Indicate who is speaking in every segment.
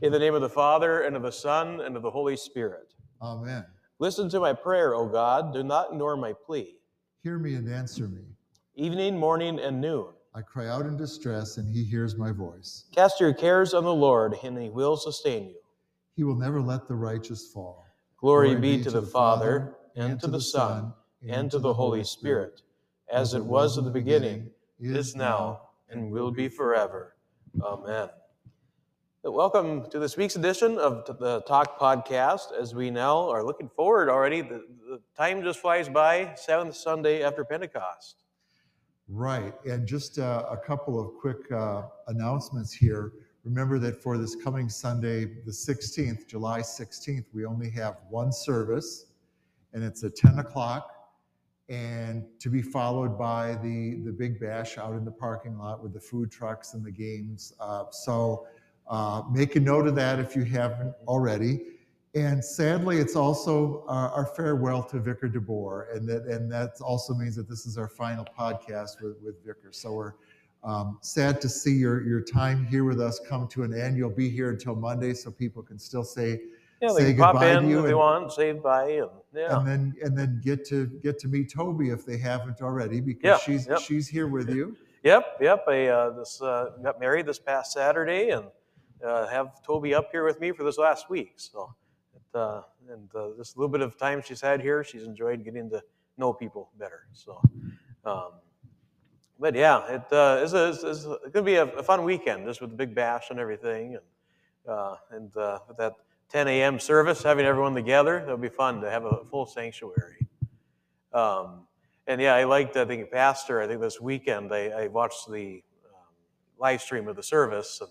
Speaker 1: In the name of the Father, and of the Son, and of the Holy Spirit.
Speaker 2: Amen.
Speaker 1: Listen to my prayer, O God. Do not ignore my plea.
Speaker 2: Hear me and answer me.
Speaker 1: Evening, morning, and noon.
Speaker 2: I cry out in distress, and he hears my voice.
Speaker 1: Cast your cares on the Lord, and he will sustain you.
Speaker 2: He will never let the righteous fall.
Speaker 1: Glory, be to the Father, and to the Son, and to the Holy Spirit, as it was in the beginning, is now, and will be forever. Amen. Welcome to this week's edition of the Talk Podcast. As we now are looking forward already, the, the time just flies by, seventh Sunday after Pentecost.
Speaker 2: Right. And just uh, a couple of quick uh, announcements here. Remember that for this coming Sunday, the 16th, July 16th, we only have one service, and it's at 10 o'clock, and to be followed by the, the big bash out in the parking lot with the food trucks and the games. Uh, so uh, make a note of that if you haven't already. And sadly, it's also our, our farewell to Vicar DeBoer, and that and that also means that this is our final podcast with, with Vicar. So we're um, sad to see your your time here with us come to an end. You'll be here until Monday, so people can still say
Speaker 1: Yeah,
Speaker 2: say
Speaker 1: they
Speaker 2: goodbye
Speaker 1: in
Speaker 2: to you
Speaker 1: if they
Speaker 2: and-
Speaker 1: want, say bye, and yeah.
Speaker 2: and then and then get to get to meet Toby if they haven't already, because
Speaker 1: Yeah,
Speaker 2: she's
Speaker 1: yep.
Speaker 2: she's here with you.
Speaker 1: Yep, yep. I uh, this uh, got married this past Saturday, and uh, have Toby up here with me for this last week. So, uh, and uh, this little bit of time she's had here, she's enjoyed getting to know people better. So, um, but yeah, it uh, is it's going to be a, a fun weekend, just with the big bash and everything, and uh, and uh, with that 10 a.m. service, having everyone together, it'll be fun to have a full sanctuary. Um, and yeah, I liked, I think, Pastor, I think this weekend, I, I watched the um, live stream of the service. And,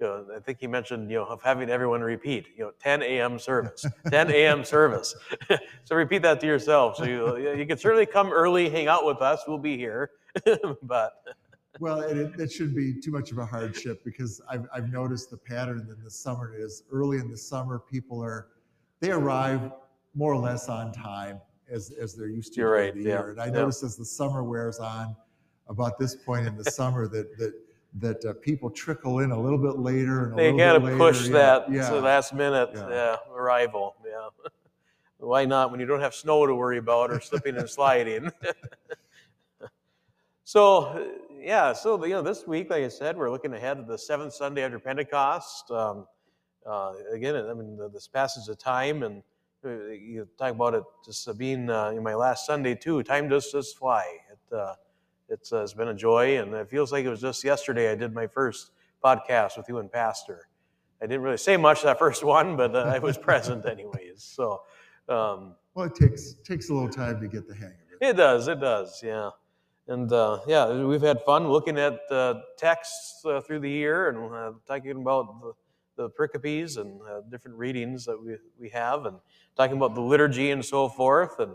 Speaker 1: you know, I think he mentioned, you know, of having everyone repeat, you know, 10 a.m. service, 10 a.m. service. so repeat that to yourself. So you, you can certainly come early, hang out with us. We'll be here. but
Speaker 2: Well, and it, it shouldn't be too much of a hardship because I've, I've noticed the pattern in the summer is early in the summer, people are, they arrive more or less on time as, as they're used to
Speaker 1: You're right,
Speaker 2: the
Speaker 1: yeah,
Speaker 2: year. And I
Speaker 1: yeah.
Speaker 2: notice as the summer wears on, about this point in the summer, that, that, that uh, people trickle in a little bit later and a
Speaker 1: they got to push that
Speaker 2: yeah.
Speaker 1: to the last minute
Speaker 2: Yeah.
Speaker 1: yeah, arrival. Yeah. Why not when you don't have snow to worry about or slipping and sliding? so, yeah, so you know, this week, like I said, we're looking ahead to the seventh Sunday after Pentecost. Um, uh, again, I mean, the- this passage of time, and uh, you talk about it just uh, being uh, in my last Sunday too. Time does just fly. It, uh, it's, uh, it's been a joy, and it feels like it was just yesterday I did my first podcast with you and Pastor. I didn't really say much that first one, but uh, I was present anyways. So um,
Speaker 2: Well, it takes, takes a little time to get the hang of it.
Speaker 1: it does, it does, yeah. And uh, yeah, we've had fun looking at uh, texts uh, through the year and uh, talking about the, the pericopes and uh, different readings that we, we have and talking about the liturgy and so forth. And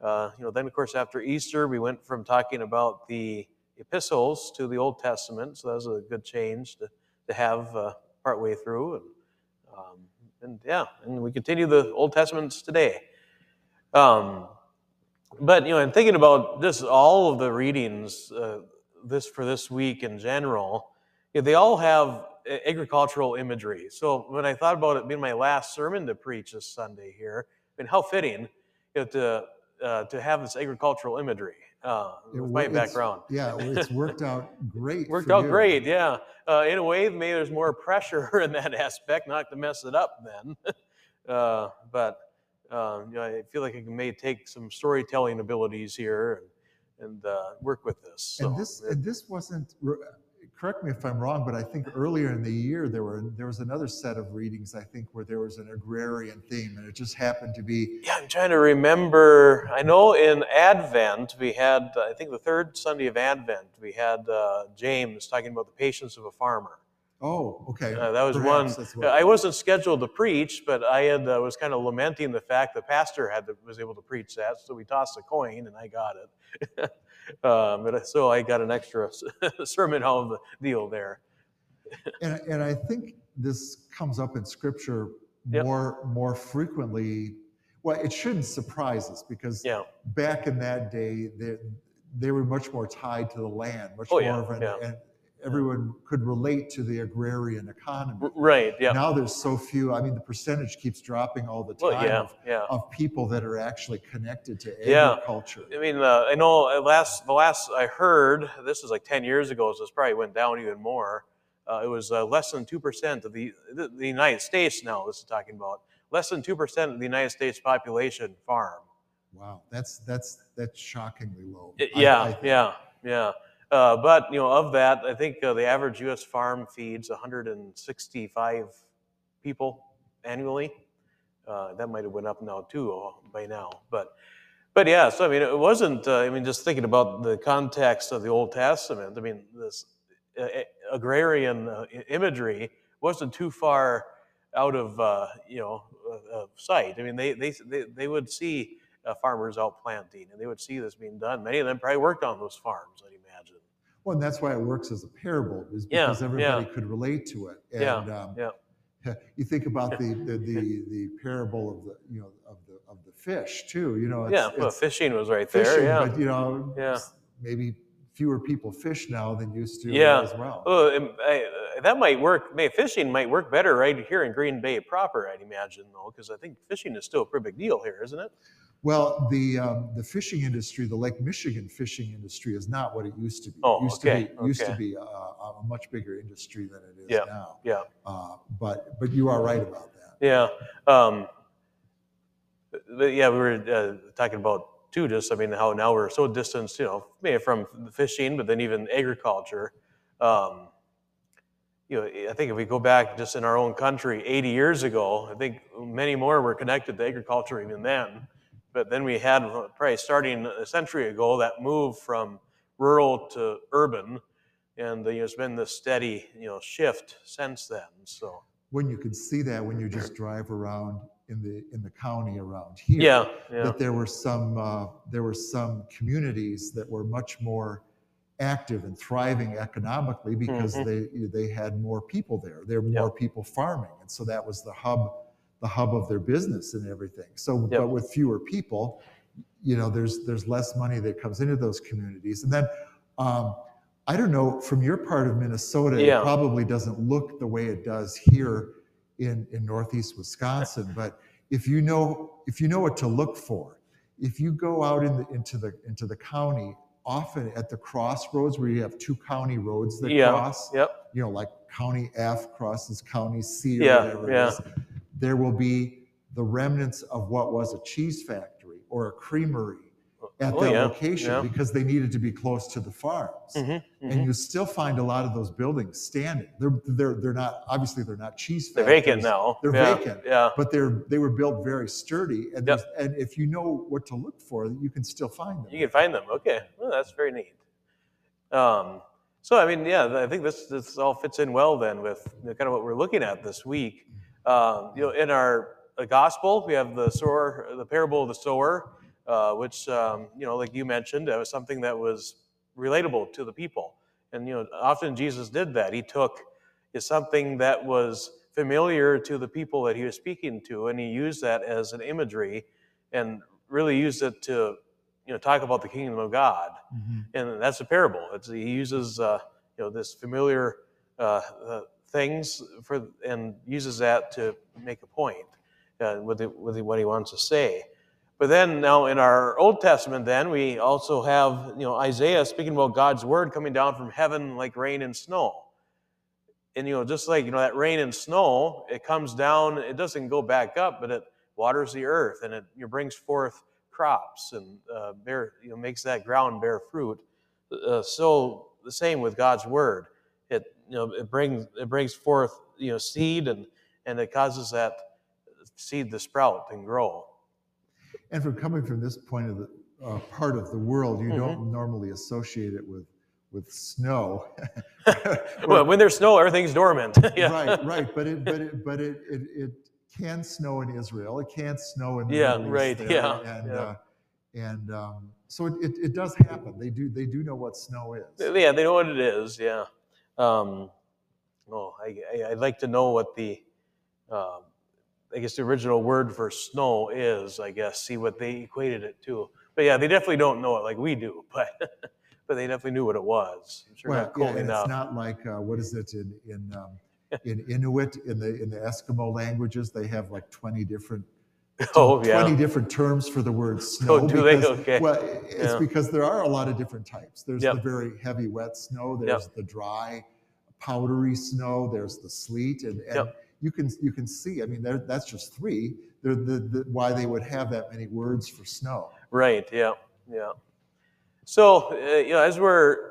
Speaker 1: uh, you know, then of course after Easter, we went from talking about the epistles to the Old Testament. So that was a good change to, to have uh, partway through. And, um, and yeah, and we continue the Old Testaments today. Um, but you know, and thinking about just all of the readings uh, this for this week in general, you know, they all have agricultural imagery. So when I thought about it being my last sermon to preach this Sunday here, I mean, how fitting you know, to uh, to have this agricultural imagery uh,
Speaker 2: It
Speaker 1: with my background.
Speaker 2: Yeah, it's worked out great.
Speaker 1: Worked out
Speaker 2: you.
Speaker 1: great, yeah. Uh, in a way, maybe there's more pressure in that aspect, not to mess it up then. uh, but um, you know, I feel like I may take some storytelling abilities here and, and uh, work with this. So,
Speaker 2: And this and this wasn't. Correct me if I'm wrong, but I think earlier in the year there were there was another set of readings. I think where there was an agrarian theme, and it just happened to be.
Speaker 1: yeah, I'm trying to remember. I know in Advent we had, I think the third Sunday of Advent, we had uh, James talking about the patience of a farmer.
Speaker 2: Oh, okay.
Speaker 1: Uh, that was
Speaker 2: Perhaps
Speaker 1: one. I wasn't scheduled to preach, but I had uh, was kind of lamenting the fact the pastor had to, was able to preach that, so we tossed a coin and I got it. um, but so I got an extra sermon out of the deal there.
Speaker 2: And, and I think this comes up in scripture
Speaker 1: Yep.
Speaker 2: more more frequently. Well, it shouldn't surprise us because
Speaker 1: Yeah,
Speaker 2: back in that day, they, they were much more tied to the land, much
Speaker 1: Oh,
Speaker 2: more
Speaker 1: yeah,
Speaker 2: of an,
Speaker 1: yeah.
Speaker 2: an, everyone could relate to the agrarian economy.
Speaker 1: Right, yeah.
Speaker 2: Now there's so few. I mean, the percentage keeps dropping all the time
Speaker 1: Well, yeah,
Speaker 2: of,
Speaker 1: yeah.
Speaker 2: of people that are actually connected to
Speaker 1: Yeah.
Speaker 2: agriculture.
Speaker 1: I mean, uh, I know uh, last the last I heard, this is like 10 years ago, so this probably went down even more. Uh, it was uh, less than 2% of the, the, the United States now, this is talking about, less than 2% of the United States population farm.
Speaker 2: Wow, that's that's that's shockingly low.
Speaker 1: Y-
Speaker 2: I-
Speaker 1: Yeah,
Speaker 2: I think.
Speaker 1: yeah, yeah. Uh, but, you know, of that, I think uh, the average U.S. farm feeds 165 people annually. Uh, that might have went up now too uh, by now, but but yeah. So I mean, it wasn't. Uh, I mean, just thinking about the context of the Old Testament. I mean, this uh, agrarian imagery wasn't too far out of you know of sight. I mean, they they they, they would see farmers out planting, and they would see this being done. Many of them probably worked on those farms. I'd imagine.
Speaker 2: Well, and that's why it works as a parable, is
Speaker 1: Yeah,
Speaker 2: because everybody
Speaker 1: yeah.
Speaker 2: could relate to it. And
Speaker 1: Yeah,
Speaker 2: um,
Speaker 1: yeah.
Speaker 2: you think about the, the the the parable of the you know of the of the fish too. You know, it's,
Speaker 1: yeah, well,
Speaker 2: it's
Speaker 1: fishing was right there.
Speaker 2: fishing,
Speaker 1: yeah.
Speaker 2: but you know,
Speaker 1: Yeah.
Speaker 2: maybe fewer people fish now than used to
Speaker 1: Yeah.
Speaker 2: as well.
Speaker 1: I- uh, that might work. May fishing might work better right here in Green Bay proper, I'd imagine, though, because I think fishing is still a pretty big deal here, isn't it?
Speaker 2: Well, the um, the fishing industry, the Lake Michigan fishing industry, is not what it used to be.
Speaker 1: Oh,
Speaker 2: it used
Speaker 1: okay,
Speaker 2: to be used to be a, a much bigger industry than it is
Speaker 1: Yeah,
Speaker 2: now.
Speaker 1: yeah.
Speaker 2: Uh, but but you are right about that.
Speaker 1: Yeah. Um, yeah, we were uh, talking about too. Just I mean, how now we're so distanced, you know, maybe from fishing, but then even agriculture. Um, you know, I think if we go back just in our own country 80 years ago, I think many more were connected to agriculture even then. But then we had uh, probably starting a century ago that move from rural to urban, and it's been this steady you know shift since then. So
Speaker 2: When you can see that when you just drive around in the in the county around here.
Speaker 1: yeah, yeah.
Speaker 2: that there were some uh, there were some communities that were much more active and thriving economically because
Speaker 1: Mhm.
Speaker 2: they they had more people there. There were more
Speaker 1: Yep.
Speaker 2: people farming, and so that was the hub the hub of their business and everything. So,
Speaker 1: Yep.
Speaker 2: but with fewer people, you know, there's there's less money that comes into those communities, and then. Um, I don't know, from your part of Minnesota,
Speaker 1: Yeah.
Speaker 2: it probably doesn't look the way it does here in, in Northeast Wisconsin. But if you know if you know what to look for, if you go out in the, into the into the county, often at the crossroads where you have two county roads that
Speaker 1: Yeah.
Speaker 2: cross,
Speaker 1: Yep.
Speaker 2: you know, like County F crosses County C or
Speaker 1: Yeah,
Speaker 2: whatever
Speaker 1: yeah.
Speaker 2: it is, there will be the remnants of what was a cheese factory or a creamery at
Speaker 1: Oh,
Speaker 2: that
Speaker 1: yeah,
Speaker 2: location
Speaker 1: yeah.
Speaker 2: because they needed to be close to the farms
Speaker 1: Mhm,
Speaker 2: and
Speaker 1: mhm.
Speaker 2: you still find a lot of those buildings standing. They're they're they're not obviously they're not cheese Factories.
Speaker 1: They're vacant now.
Speaker 2: They're
Speaker 1: yeah.
Speaker 2: vacant.
Speaker 1: Yeah.
Speaker 2: But they're they were built very sturdy, and
Speaker 1: Yep.
Speaker 2: and if you know what to look for, you can still find them.
Speaker 1: You can find them. Okay. Well, that's very neat. Um, so, I mean, yeah, I think this this all fits in well then with kind of what we're looking at this week. Um, you know, in our uh, gospel, we have the sower, the parable of the sower, uh, which um, you know, like you mentioned, that was something that was relatable to the people. And you know, often Jesus did that. He took is something that was familiar to the people that he was speaking to, and he used that as an imagery, and really used it to you know talk about the kingdom of God
Speaker 2: Mhm.
Speaker 1: and that's a parable. It's, he uses uh, you know this familiar uh, uh, things for and uses that to make a point uh, with, the, with the, what he wants to say. But then now in our Old Testament, then we also have you know Isaiah speaking about God's word coming down from heaven like rain and snow. And you know just like you know that rain and snow, it comes down. It doesn't go back up, but it waters the earth and it you know, brings forth crops and uh, bear, you know, makes that ground bear fruit. Uh, so the same with God's word. It you know it brings it brings forth you know seed and and it causes that seed to sprout and grow.
Speaker 2: And from coming from this point of the uh, part of the world, you
Speaker 1: Mhm.
Speaker 2: don't normally associate it with with snow.
Speaker 1: Well, when there's snow, everything's dormant. yeah.
Speaker 2: Right, right. But it but it but it, it it can snow in Israel. It can't snow in the
Speaker 1: Yeah,
Speaker 2: Middle East
Speaker 1: right,
Speaker 2: there,
Speaker 1: yeah,
Speaker 2: and
Speaker 1: yeah.
Speaker 2: Uh, and um, so it, it, it does happen. They do they do know what snow is.
Speaker 1: Yeah, they know what it is. Yeah. Um, oh, I, I, I'd like to know what the, uh, I guess the original word for snow is. I guess see what they equated it to. But yeah, they definitely don't know it like we do. But but they definitely knew what it was. I'm sure
Speaker 2: well,
Speaker 1: not
Speaker 2: yeah, and
Speaker 1: enough.
Speaker 2: it's not like uh, what is it in in um, in Inuit in the in the Eskimo languages they have like 20 different
Speaker 1: oh
Speaker 2: 20
Speaker 1: yeah.
Speaker 2: different terms for the word snow.
Speaker 1: Oh, do they? Okay.
Speaker 2: Well, it's
Speaker 1: Yeah.
Speaker 2: because there are a lot of different types. There's
Speaker 1: Yep.
Speaker 2: the very heavy wet snow. There's the dry, powdery snow. There's the sleet, and, and
Speaker 1: Yep.
Speaker 2: You can you can see. I mean, that's just three. They're the, the why they would have that many words for snow.
Speaker 1: Right. Yeah. Yeah. So uh, you know, as we're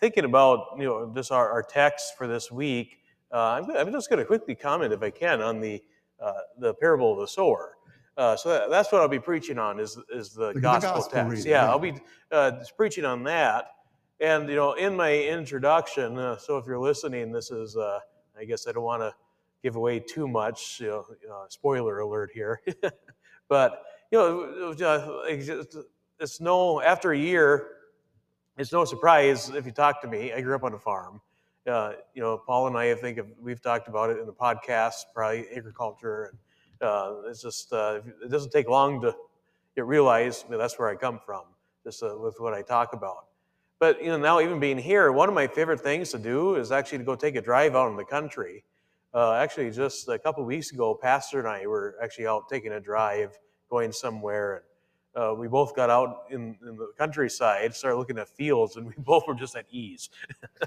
Speaker 1: thinking about you know just our, our text for this week, uh, I'm, I'm just going to quickly comment, if I can, on the uh, the parable of the sower. Uh, so that, that's what I'll be preaching on is is the,
Speaker 2: The-
Speaker 1: gospel,
Speaker 2: gospel
Speaker 1: text.
Speaker 2: reading,
Speaker 1: yeah,
Speaker 2: yeah.
Speaker 1: I'll be uh, preaching on that. And you know, in my introduction, uh, so if you're listening, this is uh, I guess I don't want to give away too much. You know, uh, spoiler alert here, but you know, uh, it's no after a year. It's no surprise if you talk to me. I grew up on a farm. Uh, you know, Paul and I, I think, we've talked about it in the podcast, probably agriculture, and uh, it's just uh, it doesn't take long to realize you that's where I come from, just uh, with what I talk about. But you know, now even being here, one of my favorite things to do is actually to go take a drive out in the country. Uh, actually, just a couple weeks ago, Pastor and I were actually out taking a drive, going somewhere, and uh, we both got out in, in the countryside, started looking at fields, and we both were just at ease.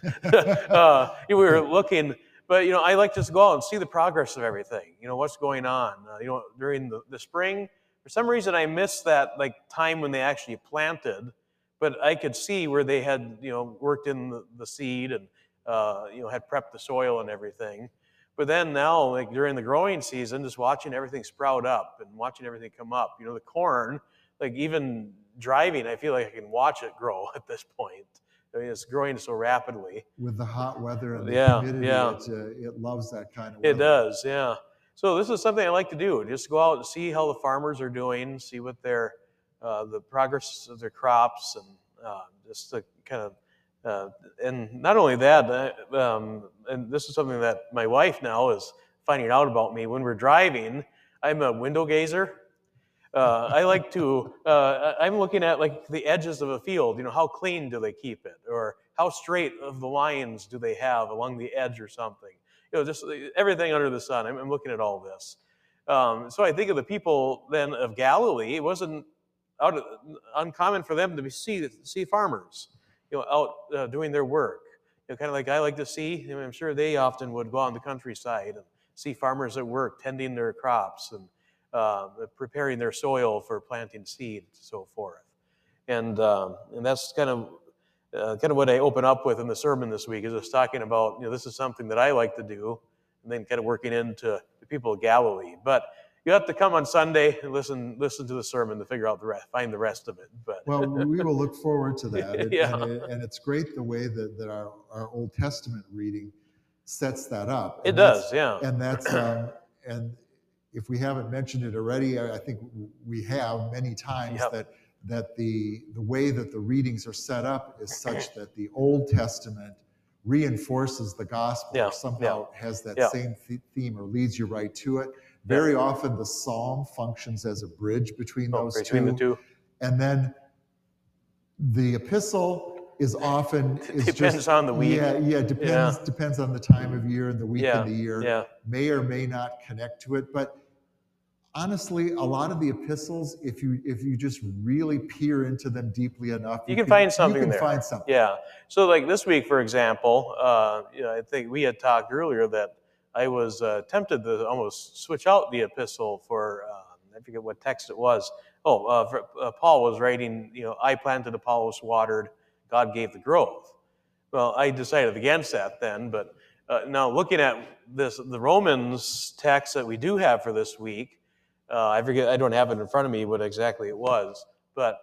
Speaker 1: uh, we were looking, but you know, I like to just go out and see the progress of everything. You know, what's going on. Uh, you know, during the, the spring, for some reason, I missed that like time when they actually planted, but I could see where they had you know worked in the, the seed and uh, you know had prepped the soil and everything. But then now, like during the growing season, just watching everything sprout up and watching everything come up. You know, the corn, like even driving, I feel like I can watch it grow at this point. I mean, it's growing so rapidly.
Speaker 2: With the hot weather and the
Speaker 1: Yeah,
Speaker 2: humidity,
Speaker 1: yeah.
Speaker 2: It, uh, it loves that kind of
Speaker 1: It does, yeah. So this is something I like to do. Just go out and see how the farmers are doing, see what their uh, the progress of their crops, and uh, just to kind of uh, and not only that, uh, um, and this is something that my wife now is finding out about me when we're driving. I'm a window gazer. Uh, I like to. Uh, I'm looking at like the edges of a field. You know, how clean do they keep it, or how straight of the lines do they have along the edge, or something. You know, just everything under the sun. I'm, I'm looking at all this. Um, so I think of the people then of Galilee. It wasn't out of, uncommon for them to be, see see farmers, you know, out uh, doing their work. You know, kind of like I like to see. I'm sure they often would go on the countryside and see farmers at work tending their crops and uh, preparing their soil for planting seed and so forth. And um, and that's kind of uh, kind of what I open up with in the sermon this week is just talking about you know this is something that I like to do, and then kind of working into the people of Galilee. But you have to come on Sunday and listen listen to the sermon to figure out the rest, find the rest of it. But
Speaker 2: Well, we will look forward to that. And,
Speaker 1: Yeah.
Speaker 2: and, it- and it's great the way that, that our, our Old Testament reading sets that up.
Speaker 1: it
Speaker 2: And that's-
Speaker 1: does, yeah,
Speaker 2: And that's, um, and if we haven't mentioned it already, I I think we have many times
Speaker 1: Yep.
Speaker 2: that, that the, the way that the readings are set up is such that the Old Testament reinforces the gospel
Speaker 1: Yeah,
Speaker 2: or somehow has that
Speaker 1: yeah.
Speaker 2: same th- theme or leads you right to it. Very often the psalm functions as a bridge between
Speaker 1: Oh,
Speaker 2: those
Speaker 1: between
Speaker 2: two.
Speaker 1: the two.
Speaker 2: And then the epistle is often is
Speaker 1: Depends
Speaker 2: just,
Speaker 1: on the week.
Speaker 2: Yeah, yeah, depends depends on the time of year and the week
Speaker 1: Yeah,
Speaker 2: and the year.
Speaker 1: Yeah,
Speaker 2: May or may not connect to it, but honestly, a lot of the epistles, if you if you just really peer into them deeply enough,
Speaker 1: You can find something
Speaker 2: You can
Speaker 1: there.
Speaker 2: find something.
Speaker 1: yeah. So like this week, for example, uh, you know, I think we had talked earlier that I was uh, tempted to almost switch out the epistle for um, I forget what text it was. Oh, uh, for, uh, Paul was writing, you know, I planted, Apollos watered, God gave the growth. Well, I decided against that then, but uh, now looking at this, the Romans text that we do have for this week, uh, I forget, I don't have it in front of me what exactly it was, but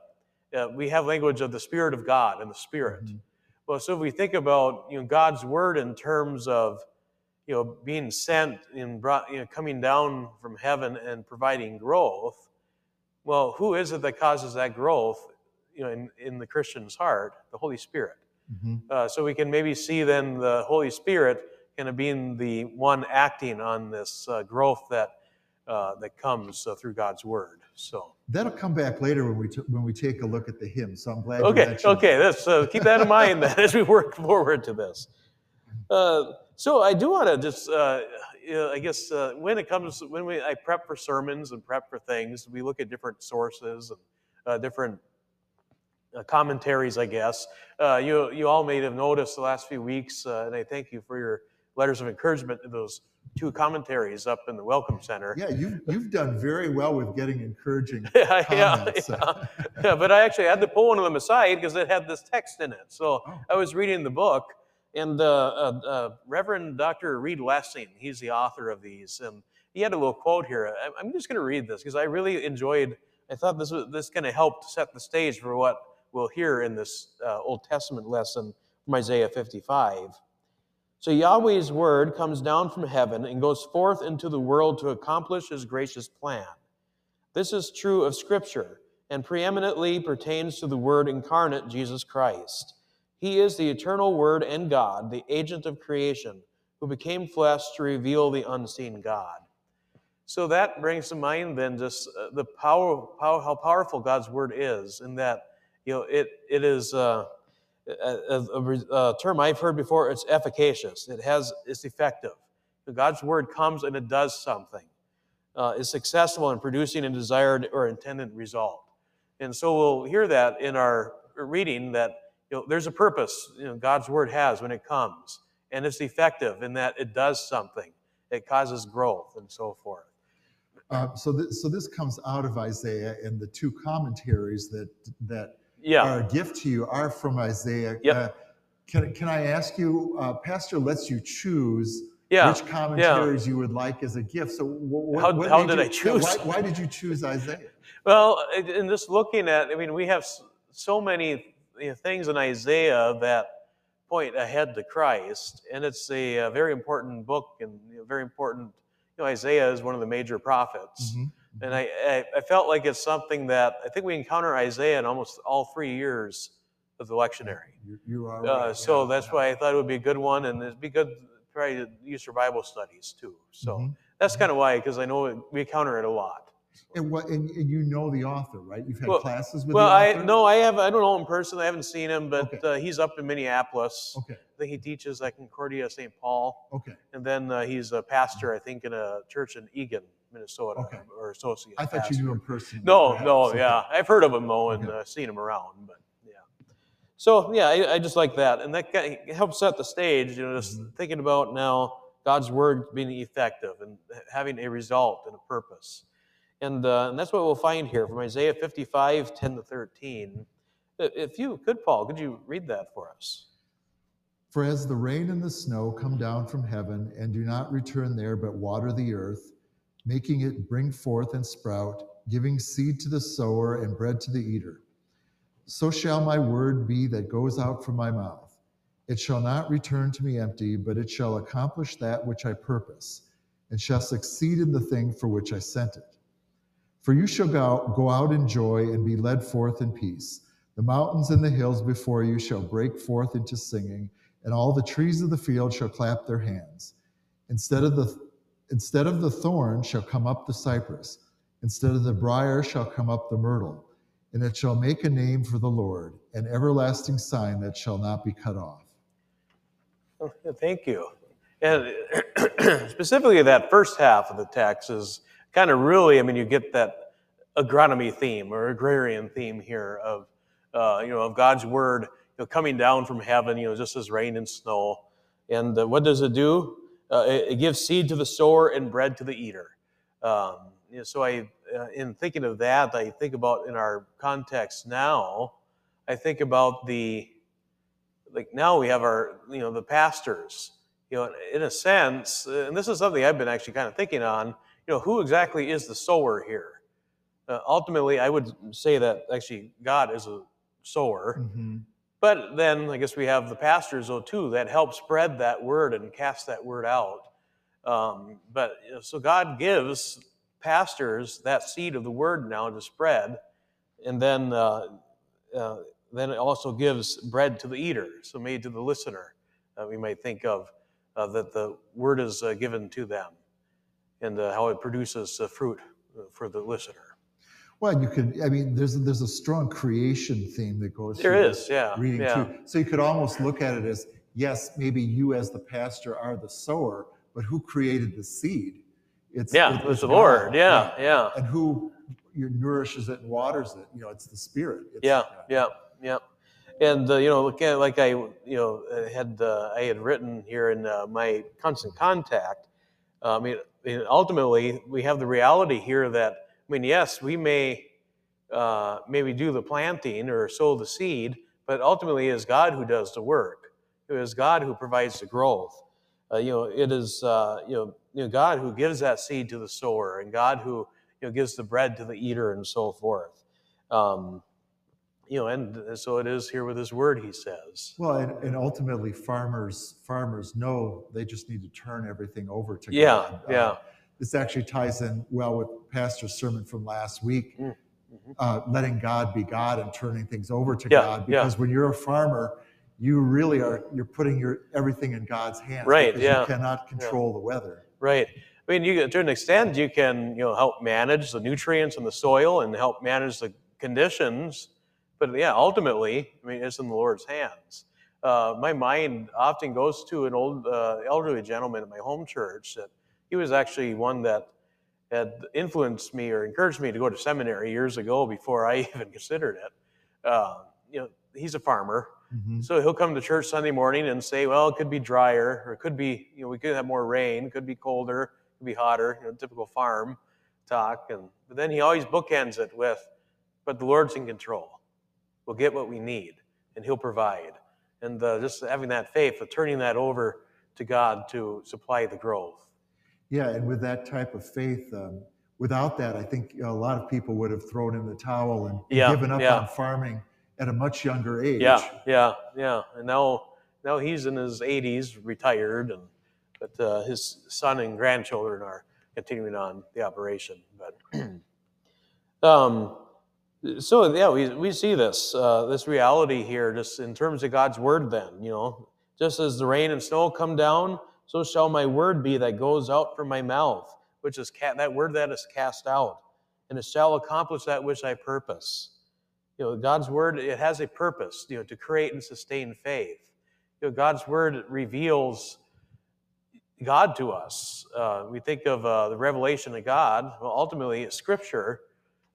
Speaker 1: uh, we have language of the Spirit of God and the Spirit.
Speaker 2: Mhm.
Speaker 1: Well, so if we think about you know God's word in terms of you know being sent and brought you know coming down from heaven and providing growth, well, who is it that causes that growth? You know, in, in the Christian's heart, the Holy Spirit.
Speaker 2: Mhm.
Speaker 1: Uh, so we can maybe see then the Holy Spirit kind of being the one acting on this uh, growth that uh, that comes uh, through God's word. So
Speaker 2: That'll come back later when we, t- when we take a look at the hymn. So I'm glad you
Speaker 1: okay,
Speaker 2: mentioned
Speaker 1: okay, let's uh, keep that in mind then as we work forward to this. Uh, so I do want to just, uh, you know, I guess, uh, when it comes when we I prep for sermons and prep for things, we look at different sources and uh, different uh, commentaries, I guess. Uh, you you all may have noticed the last few weeks, uh, and I thank you for your letters of encouragement to those two commentaries up in the Welcome Center.
Speaker 2: Yeah, you've, you've done very well with getting encouraging
Speaker 1: yeah, yeah,
Speaker 2: comments.
Speaker 1: yeah. Yeah, but I actually had to pull one of them aside because it had this text in it. So
Speaker 2: Oh.
Speaker 1: I was reading the book, and uh, uh, Reverend Dr. Reed Lessing, he's the author of these, and he had a little quote here. I'm just going to read this because I really enjoyed. I thought this was this going to help to set the stage for what we'll hear in this uh, Old Testament lesson from Isaiah 55. So Yahweh's word comes down from heaven and goes forth into the world to accomplish his gracious plan. This is true of Scripture and preeminently pertains to the Word incarnate, Jesus Christ. He is the eternal Word and God, the agent of creation, who became flesh to reveal the unseen God. So that brings to mind then just uh, the power, power, how powerful God's Word is, in that you know it it is uh, a, a, a- term I've heard before. It's efficacious. It has it's effective. God's Word comes and it does something uh, is successful in producing a desired or intended result. And so we'll hear that in our reading that you know, there's a purpose you know, God's word has when it comes, and it's effective in that it does something. It causes growth and so forth.
Speaker 2: Uh, so, this, so this comes out of Isaiah, and the two commentaries that that
Speaker 1: Yeah,
Speaker 2: are a gift to you are from Isaiah.
Speaker 1: Yep.
Speaker 2: Uh, can, can I ask you, uh, Pastor lets you choose
Speaker 1: yeah.
Speaker 2: which commentaries you would like as a gift. So, wh- wh-
Speaker 1: How-
Speaker 2: what
Speaker 1: how did
Speaker 2: you-
Speaker 1: I choose?
Speaker 2: Why, why did you choose Isaiah?
Speaker 1: Well, in just looking at, I mean, we have so many you know, things in Isaiah that point ahead to Christ, and it's a, uh very important book and you know, very important. You know, Isaiah is one of the major prophets.
Speaker 2: Mhm.
Speaker 1: And I, I, I felt like it's something that I think we encounter Isaiah in almost all three years of the lectionary.
Speaker 2: You, you are
Speaker 1: Uh,
Speaker 2: right,
Speaker 1: so
Speaker 2: yeah,
Speaker 1: that's
Speaker 2: yeah.
Speaker 1: why I thought it would be a good one, and it'd be good to try to use your Bible studies too. So
Speaker 2: Mhm.
Speaker 1: that's kind of why, because I know we encounter it a lot.
Speaker 2: And what? And, and you know the author, right? You've had
Speaker 1: Well-
Speaker 2: classes with
Speaker 1: Well,
Speaker 2: the
Speaker 1: I
Speaker 2: author.
Speaker 1: no, I have I don't know him personally. I haven't seen him, but
Speaker 2: Okay.
Speaker 1: uh, he's up in Minneapolis.
Speaker 2: Okay.
Speaker 1: I think he teaches at Concordia St. Paul,
Speaker 2: Okay.
Speaker 1: and then uh, he's a pastor, I think, in a church in Eagan, Minnesota,
Speaker 2: Okay.
Speaker 1: or associate.
Speaker 2: I thought
Speaker 1: pastor.
Speaker 2: you knew him personally.
Speaker 1: No,
Speaker 2: perhaps.
Speaker 1: no,
Speaker 2: Okay.
Speaker 1: yeah, I've heard of him though and
Speaker 2: Okay.
Speaker 1: uh, seen him around, but yeah. So yeah, I, I just like that, and that kind of helps set the stage. You know, just
Speaker 2: Mhm.
Speaker 1: thinking about now God's word being effective and having a result and a purpose, and uh, and that's what we'll find here from Isaiah 55, 10 to 13. If you could, Paul, could you read that for us?
Speaker 2: For as the rain and the snow come down from heaven and do not return there, but water the earth, making it bring forth and sprout, giving seed to the sower and bread to the eater, so shall my word be that goes out from my mouth. It shall not return to me empty, but it shall accomplish that which I purpose, and shall succeed in the thing for which I sent it. For you shall go, go out in joy and be led forth in peace. The mountains and the hills before you shall break forth into singing and all the trees of the field shall clap their hands. Instead of the instead of the thorn shall come up the cypress, instead of the briar shall come up the myrtle, and it shall make a name for the Lord, an everlasting sign that shall not be cut off.
Speaker 1: Oh, Thank you. And specifically, that first half of the text is kind of really, I mean, you get that agronomy theme or agrarian theme here of, uh, you know, of God's word, you know, coming down from heaven, you know, just as rain and snow. And uh, what does it do? Uh, it, it gives seed to the sower and bread to the eater. Um, you know, so I, uh, in thinking of that, I think about in our context now, I think about the, like now we have our, you know, the pastors, you know, in a sense, and this is something I've been actually kind of thinking on, you know, who exactly is the sower here? Uh, ultimately, I would say that actually God is a sower,
Speaker 2: Mhm.
Speaker 1: but then I guess we have the pastors though too that help spread that word and cast that word out. Um, but you know, so God gives pastors that seed of the word now to spread, and then uh, uh, then it also gives bread to the eater, so made to the listener. Uh, we might think of uh, that the word is uh, given to them, and uh, how it produces uh, fruit uh, for the listener.
Speaker 2: Well, you could. I mean, there's there's a strong creation theme that goes.
Speaker 1: There
Speaker 2: through
Speaker 1: is, yeah,
Speaker 2: Reading
Speaker 1: yeah.
Speaker 2: too. So you could almost look at it as yes, maybe you as the pastor are the sower, but who created the seed? It's
Speaker 1: Yeah,
Speaker 2: it-
Speaker 1: it
Speaker 2: it's
Speaker 1: the
Speaker 2: God,
Speaker 1: Lord. Yeah, yeah,
Speaker 2: And who you nourishes it and waters it? You know, it's the Spirit. It's,
Speaker 1: yeah, yeah, yeah. And uh, you know, like, uh, like I, you know, had uh, I had written here in uh, my constant contact. I mean, ultimately, we have the reality here that I mean, yes, we may uh, maybe do the planting or sow the seed, but ultimately, it is God who does the work. It is God who provides the growth. Uh, you know, it is uh, you know, you know God who gives that seed to the sower, and God who you know gives the bread to the eater, and so forth. Um, you know, and so it is here with His Word. He says,
Speaker 2: Well, and, and ultimately, farmers farmers know they just need to turn everything over to
Speaker 1: yeah,
Speaker 2: God. Uh,
Speaker 1: yeah,
Speaker 2: this actually ties in well with Pastor's sermon from last week,
Speaker 1: Mm, mhm.
Speaker 2: uh, letting God be God and turning things over to
Speaker 1: Yeah,
Speaker 2: God.
Speaker 1: yeah.
Speaker 2: Because when you're a farmer, you really are you're putting your everything in God's hands.
Speaker 1: Right,
Speaker 2: because
Speaker 1: yeah,
Speaker 2: You cannot control the weather.
Speaker 1: right. I mean, you to an extent, you can you know help manage the nutrients in the soil and help manage the conditions, but yeah, ultimately, I mean, it's in the Lord's hands. Uh, my mind often goes to an old uh, elderly gentleman at my home church that he was actually one that had influenced me or encouraged me to go to seminary years ago before I even considered it. Uh, you know, he's a farmer,
Speaker 2: Mhm.
Speaker 1: so he'll come to church Sunday morning and say, "Well, it could be drier, or it could be, you know, we could have more rain, it could be colder, it could be hotter." You know, typical farm talk. And but then he always bookends it with, "But the Lord's in control. We'll get what we need, and He'll provide." And uh, just having that faith of turning that over to God to supply the growth.
Speaker 2: Yeah, and with that type of faith, um, without that, I think a lot of people would have thrown in the towel and,
Speaker 1: Yeah,
Speaker 2: given up
Speaker 1: yeah.
Speaker 2: on farming at a much younger age.
Speaker 1: Yeah, yeah, yeah. And now, now he's in his 80s, retired, and but uh, his son and grandchildren are continuing on the operation. But um, so yeah, we we see this uh, this reality here, just in terms of God's word. Then you know, just as the rain and snow come down, so shall my word be that goes out from my mouth, which is ca- that word that is cast out, and it shall accomplish that which I purpose. You know god's word it has a purpose you know to create and sustain faith. You know god's word reveals god to us. Uh, we think of uh, the revelation of god. Well ultimately it's scripture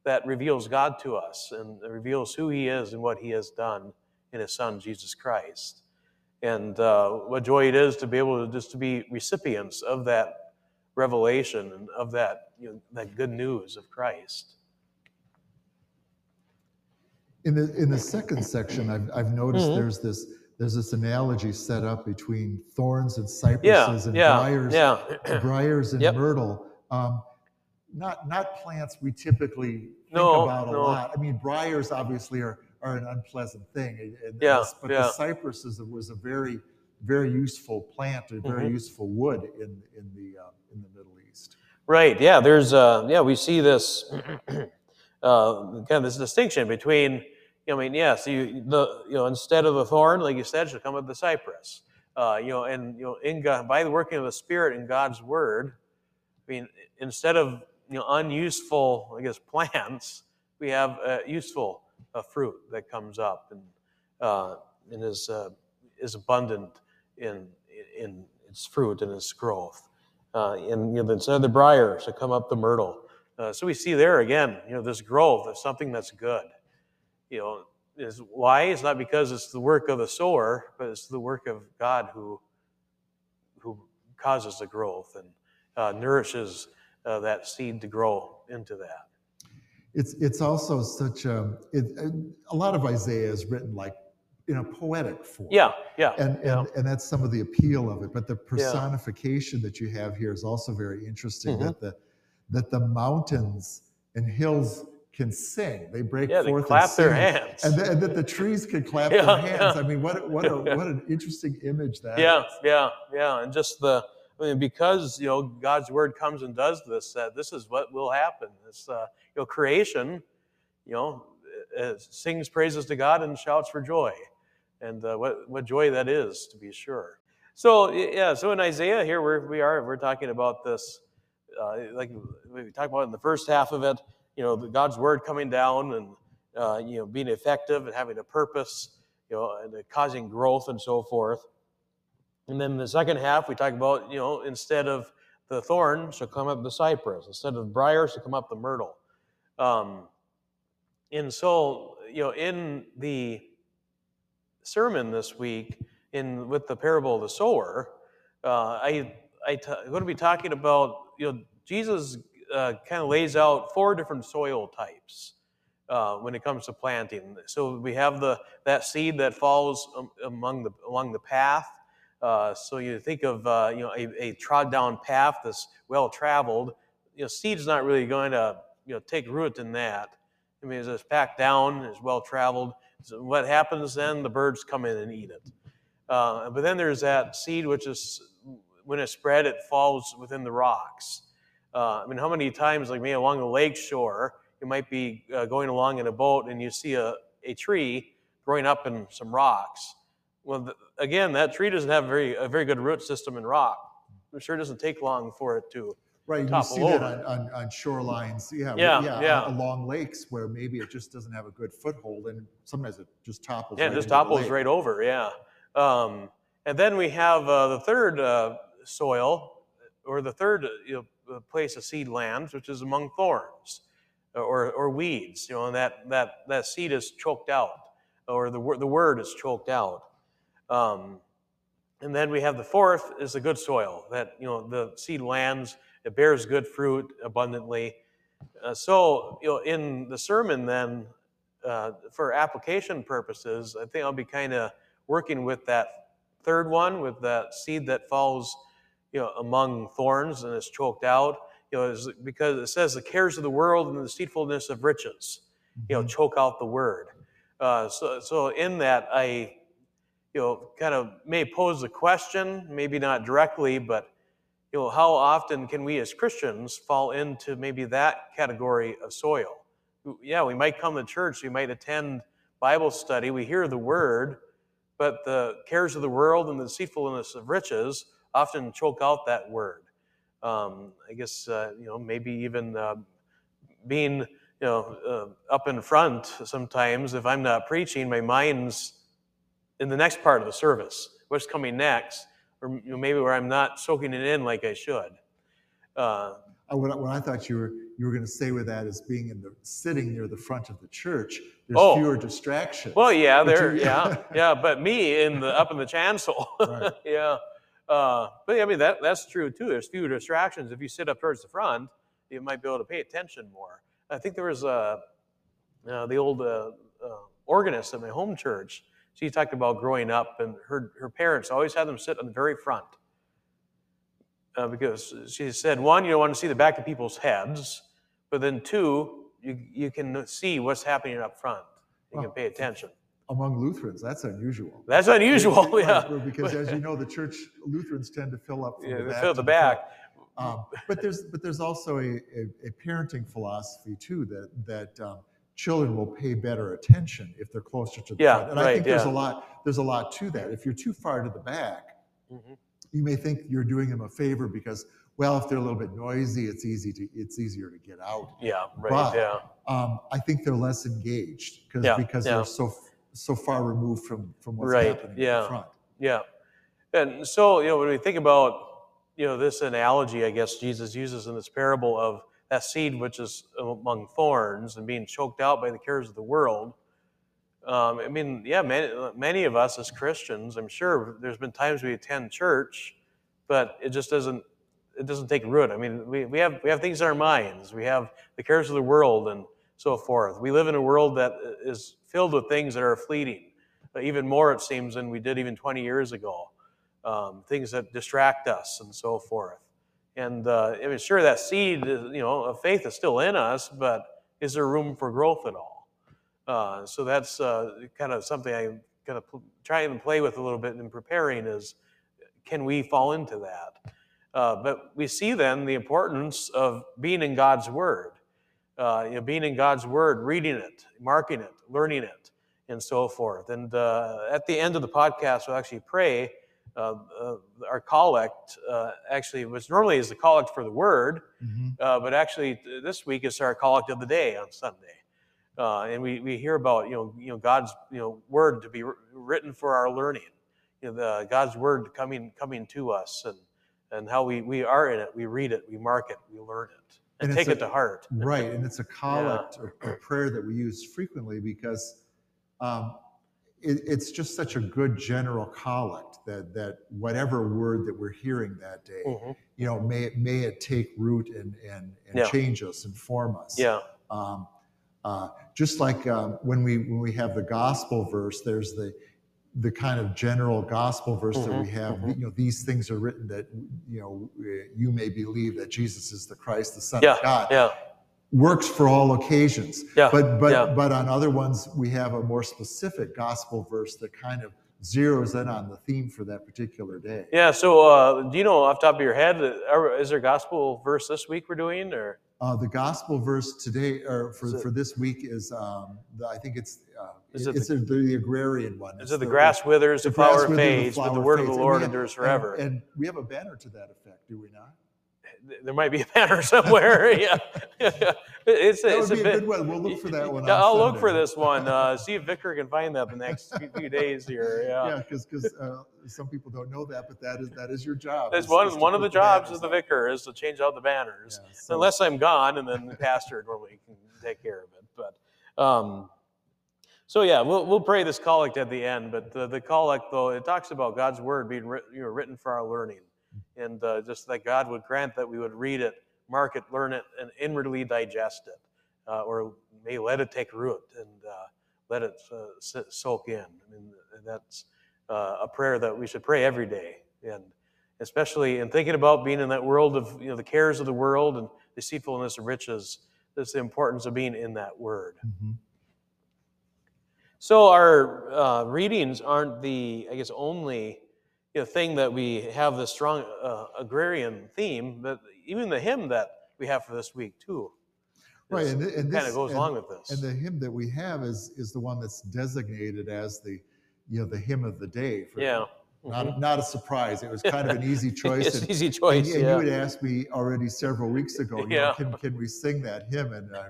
Speaker 1: that reveals god to us and reveals who he is and what he has done in his son jesus christ and uh, what joy it is to be able to just to be recipients of that revelation and of that you know that good news of christ
Speaker 2: In the in the second section, I've I've noticed
Speaker 1: Mhm.
Speaker 2: there's this there's this analogy set up between thorns and cypresses
Speaker 1: yeah
Speaker 2: and
Speaker 1: yeah
Speaker 2: briars,
Speaker 1: yeah
Speaker 2: briars and
Speaker 1: Yep.
Speaker 2: myrtle. Um, not not plants we typically think
Speaker 1: No,
Speaker 2: about a
Speaker 1: no.
Speaker 2: lot. I mean, briars obviously are are an unpleasant thing. and- and
Speaker 1: Yeah,
Speaker 2: this- but
Speaker 1: yeah.
Speaker 2: the cypress is, was a very very useful plant, a very
Speaker 1: Mhm.
Speaker 2: useful wood in in the uh, in the Middle East.
Speaker 1: Right. Yeah. There's. Uh, yeah. We see this. uh, kind of this distinction between. You know, I mean, yes. You the you know instead of the thorn, like you said, should come with the cypress. Uh, you know, and you know, in God, by the working of the Spirit in God's Word, I mean, instead of you know unuseful, I guess, plants, we have uh, useful uh, fruit that comes up and uh, and is uh, is abundant in in its fruit and its growth. Uh, and you know, instead of the briar, should come up the myrtle. Uh, so we see there again, you know, this growth of something that's good. You know, is why? It's not because it's the work of the sower, but it's the work of God who who causes the growth and nourishes uh, that seed to grow into that.
Speaker 2: It's it's also such a it, a lot of Isaiah is written like in a poetic form.
Speaker 1: Yeah, yeah,
Speaker 2: and and,
Speaker 1: yeah.
Speaker 2: and that's some of the appeal of it but the personification that you have here is also very interesting
Speaker 1: Mhm.
Speaker 2: that the that the mountains and hills can sing they break
Speaker 1: yeah. They
Speaker 2: forth
Speaker 1: clap
Speaker 2: and
Speaker 1: their hands.
Speaker 2: and, th- and that the trees can clap
Speaker 1: Yeah,
Speaker 2: their hands
Speaker 1: yeah.
Speaker 2: i mean what what a what an interesting image that
Speaker 1: yeah,
Speaker 2: is.
Speaker 1: yeah, yeah. And just the, I mean, because you know God's word comes and does this. Uh, this is what will happen. This, uh, you know, creation, you know, uh, sings praises to God and shouts for joy, and uh, what what joy that is to be sure. So yeah, so in Isaiah here we're, we are we're talking about this uh, like we talked about in the first half of it, you know, God's word coming down and uh, you know being effective and having a purpose, you know, and causing growth and so forth. And then the second half, we talk about you know instead of the thorn shall come up the cypress, instead of the briar shall come up the myrtle. Um, and so you know in the sermon this week in with the parable of the sower, uh, I I t- I'm going to be talking about you know Jesus uh, kind of lays out four different soil types uh, when it comes to planting. So we have the that seed that falls among the along the path. Uh, so you think of uh, you know a, a trod down path that's well traveled. You know, seed's not really going to you know take root in that. I mean, it's packed down, it's well traveled. So what happens then? The birds come in and eat it. Uh, but then there's that seed which is when it's spread, it falls within the rocks. Uh, I mean, how many times, like me, along the lake shore, you might be uh, going along in a boat and you see a, a tree growing up in some rocks. Well, th- again, that tree doesn't have very, a very good root system in rock. It sure doesn't take long for it to
Speaker 2: Right, you see that on, on, on shorelines, yeah,
Speaker 1: Yeah,
Speaker 2: yeah,
Speaker 1: yeah.
Speaker 2: along lakes where maybe it just doesn't have a good foothold, and sometimes it just topples.
Speaker 1: Yeah,
Speaker 2: right
Speaker 1: it just
Speaker 2: into the
Speaker 1: topples
Speaker 2: lake.
Speaker 1: right over, yeah. Um, and then we have uh, the third uh, soil, or the third uh, you know, place of seed lands, which is among thorns or, or weeds. You know, and that, that, that seed is choked out, or the, wor- the word is choked out. Um, and then we have the fourth is the good soil, that, you know, the seed lands, it bears good fruit abundantly. Uh, so, you know, in the sermon, then, uh, for application purposes, I think I'll be kind of working with that third one, with that seed that falls, you know, among thorns and is choked out. You know, is because it says the cares of the world and the deceitfulness of riches, you know,
Speaker 2: Mhm.
Speaker 1: choke out the word. Uh, so, so in that, I, you know, kind of may pose a question, maybe not directly, but you know, how often can we as Christians fall into maybe that category of soil? Yeah, we might come to church, we might attend Bible study, we hear the word, but the cares of the world and the deceitfulness of riches often choke out that word. Um, I guess, uh, you know, maybe even uh, being, you know, uh, up in front sometimes, if I'm not preaching, my mind's in the next part of the service. What's coming next? Or maybe where I'm not soaking it in like I should. Uh,
Speaker 2: Uh, what, I- what I thought you were you were going to say with that is being in the sitting near the front of the church. There's
Speaker 1: Oh.
Speaker 2: fewer distractions.
Speaker 1: well, yeah, there, yeah, yeah, but me in the up in the chancel,
Speaker 2: Right.
Speaker 1: yeah. Uh, but I mean that that's true too. There's fewer distractions. If you sit up towards the front, you might be able to pay attention more. I think there was uh, uh, the old uh, uh, organist at my home church. She talked about growing up, and her her parents always had them sit on the very front uh, because she said one, you don't want to see the back of people's heads, but then two, you you can see what's happening up front. You can pay attention.
Speaker 2: Among Lutherans, that's unusual.
Speaker 1: That's unusual,
Speaker 2: Right,
Speaker 1: yeah.
Speaker 2: Because as you know, the church Lutherans tend to fill up from
Speaker 1: Yeah,
Speaker 2: the back.
Speaker 1: fill the back.
Speaker 2: Um, but there's but there's also a, a, a parenting philosophy too that that um, children will pay better attention if they're closer to the
Speaker 1: Yeah,
Speaker 2: front. And I think there's
Speaker 1: yeah.
Speaker 2: a lot there's a lot to that. If you're too far to the back,
Speaker 1: Mhm.
Speaker 2: you may think you're doing them a favor because well, if they're a little bit noisy, it's easy to it's easier to get out.
Speaker 1: Yeah, right.
Speaker 2: But-
Speaker 1: yeah,
Speaker 2: Um, I think they're less engaged because
Speaker 1: Yeah,
Speaker 2: because they're so so far removed from from what's
Speaker 1: Right,
Speaker 2: happening in
Speaker 1: yeah.
Speaker 2: the front.
Speaker 1: yeah. And so, you know, when we think about, you know, this analogy, I guess Jesus uses in this parable of that seed which is among thorns and being choked out by the cares of the world. Um, I mean, yeah, many, many of us as Christians, I'm sure there's been times we attend church, but it just doesn't it doesn't take root. I mean, we, we have we have things in our minds. We have the cares of the world and so forth. We live in a world that is filled with things that are fleeting, even more it seems than we did even 20 years ago. Um, things that distract us and so forth. And uh, I mean, sure, that seed, you know, of faith is still in us, but is there room for growth at all? Uh, so that's uh, kind of something I kind of pl- try and play with a little bit in preparing is, can we fall into that? Uh, but we see then the importance of being in God's Word, uh, you know, being in God's Word, reading it, marking it, learning it, and so forth. And uh, at the end of the podcast, we'll actually pray uh, uh, our collect uh, actually was normally is the collect for the word,
Speaker 2: Mhm.
Speaker 1: uh, but actually this week is our collect of the day on Sunday. Uh, and we, we hear about you know you know God's you know word to be wr- written for our learning, you know the God's word coming coming to us and and how we, we are in it, we read it, we mark it, we learn it, and,
Speaker 2: And
Speaker 1: take
Speaker 2: it's
Speaker 1: it
Speaker 2: a-
Speaker 1: to heart.
Speaker 2: Right, and it's a collect or, or prayer that we use frequently because um, it, it's just such a good general collect that that whatever word that we're hearing that day,
Speaker 1: Mhm.
Speaker 2: you know, may it may it take root and and, and
Speaker 1: Yeah.
Speaker 2: change us and form us.
Speaker 1: Yeah,
Speaker 2: Um, uh, just like um, when we when we have the gospel verse, there's the the kind of general gospel verse that we
Speaker 1: Mhm,
Speaker 2: have.
Speaker 1: mhm.
Speaker 2: You know, these things are written that you know you may believe that Jesus is the Christ, the Son
Speaker 1: yeah,
Speaker 2: of God.
Speaker 1: yeah,
Speaker 2: Works for all occasions.
Speaker 1: yeah.
Speaker 2: But but
Speaker 1: yeah.
Speaker 2: but on other ones, we have a more specific gospel verse that kind of zeroes in on the theme for that particular day.
Speaker 1: Yeah, so uh, do you know off the top of your head, uh, is there a gospel verse this week we're doing? or
Speaker 2: Uh, the gospel verse today, or for, for this week, is um, the, I think it's uh,
Speaker 1: Is it
Speaker 2: it's the, the agrarian one.
Speaker 1: Is
Speaker 2: It's
Speaker 1: it the grass withers, the, flower fades, but the word of the Lord endures
Speaker 2: and-
Speaker 1: forever?
Speaker 2: And, we have a banner to that effect, do we not?
Speaker 1: There might be a banner somewhere. yeah, it's,
Speaker 2: That
Speaker 1: it's
Speaker 2: would be a good one. We'll look for that one.
Speaker 1: I'll look for this one. Uh, see if Vicar can find that the next few- days here. Yeah.
Speaker 2: Yeah, because uh, some people don't know that, but that is that is your job.
Speaker 1: That's one,
Speaker 2: is
Speaker 1: one of the jobs of the vicar is to change out the banners.
Speaker 2: Yeah, so-
Speaker 1: Unless I'm gone, and then the pastor normally can take care of it. But um, so yeah, we'll we'll pray this collect at the end. But the, the collect though it talks about God's word being writ, you know, written for our learning, and uh, just that God would grant that we would read it, mark it, learn it, and inwardly digest it, uh, or may let it take root and uh, let it uh, soak in. I mean, that's uh, a prayer that we should pray every day, and especially in thinking about being in that world of you know the cares of the world and deceitfulness of riches. That's the importance of being in that word.
Speaker 2: Mhm.
Speaker 1: So our uh, readings aren't the, I guess, only you know, thing that we have the strong uh, agrarian theme, but even the hymn that we have for this week too.
Speaker 2: Right, and, and
Speaker 1: kind of goes
Speaker 2: and-
Speaker 1: along with this.
Speaker 2: And the hymn that we have is is the one that's designated as the, you know, the hymn of the day. For,
Speaker 1: yeah,
Speaker 2: Not
Speaker 1: Mhm.
Speaker 2: not a surprise. It was kind of an easy choice.
Speaker 1: it's
Speaker 2: and-
Speaker 1: easy choice.
Speaker 2: and
Speaker 1: yeah.
Speaker 2: you had asked me already several weeks ago, you know,
Speaker 1: Yeah.
Speaker 2: can, can we sing that hymn? And uh,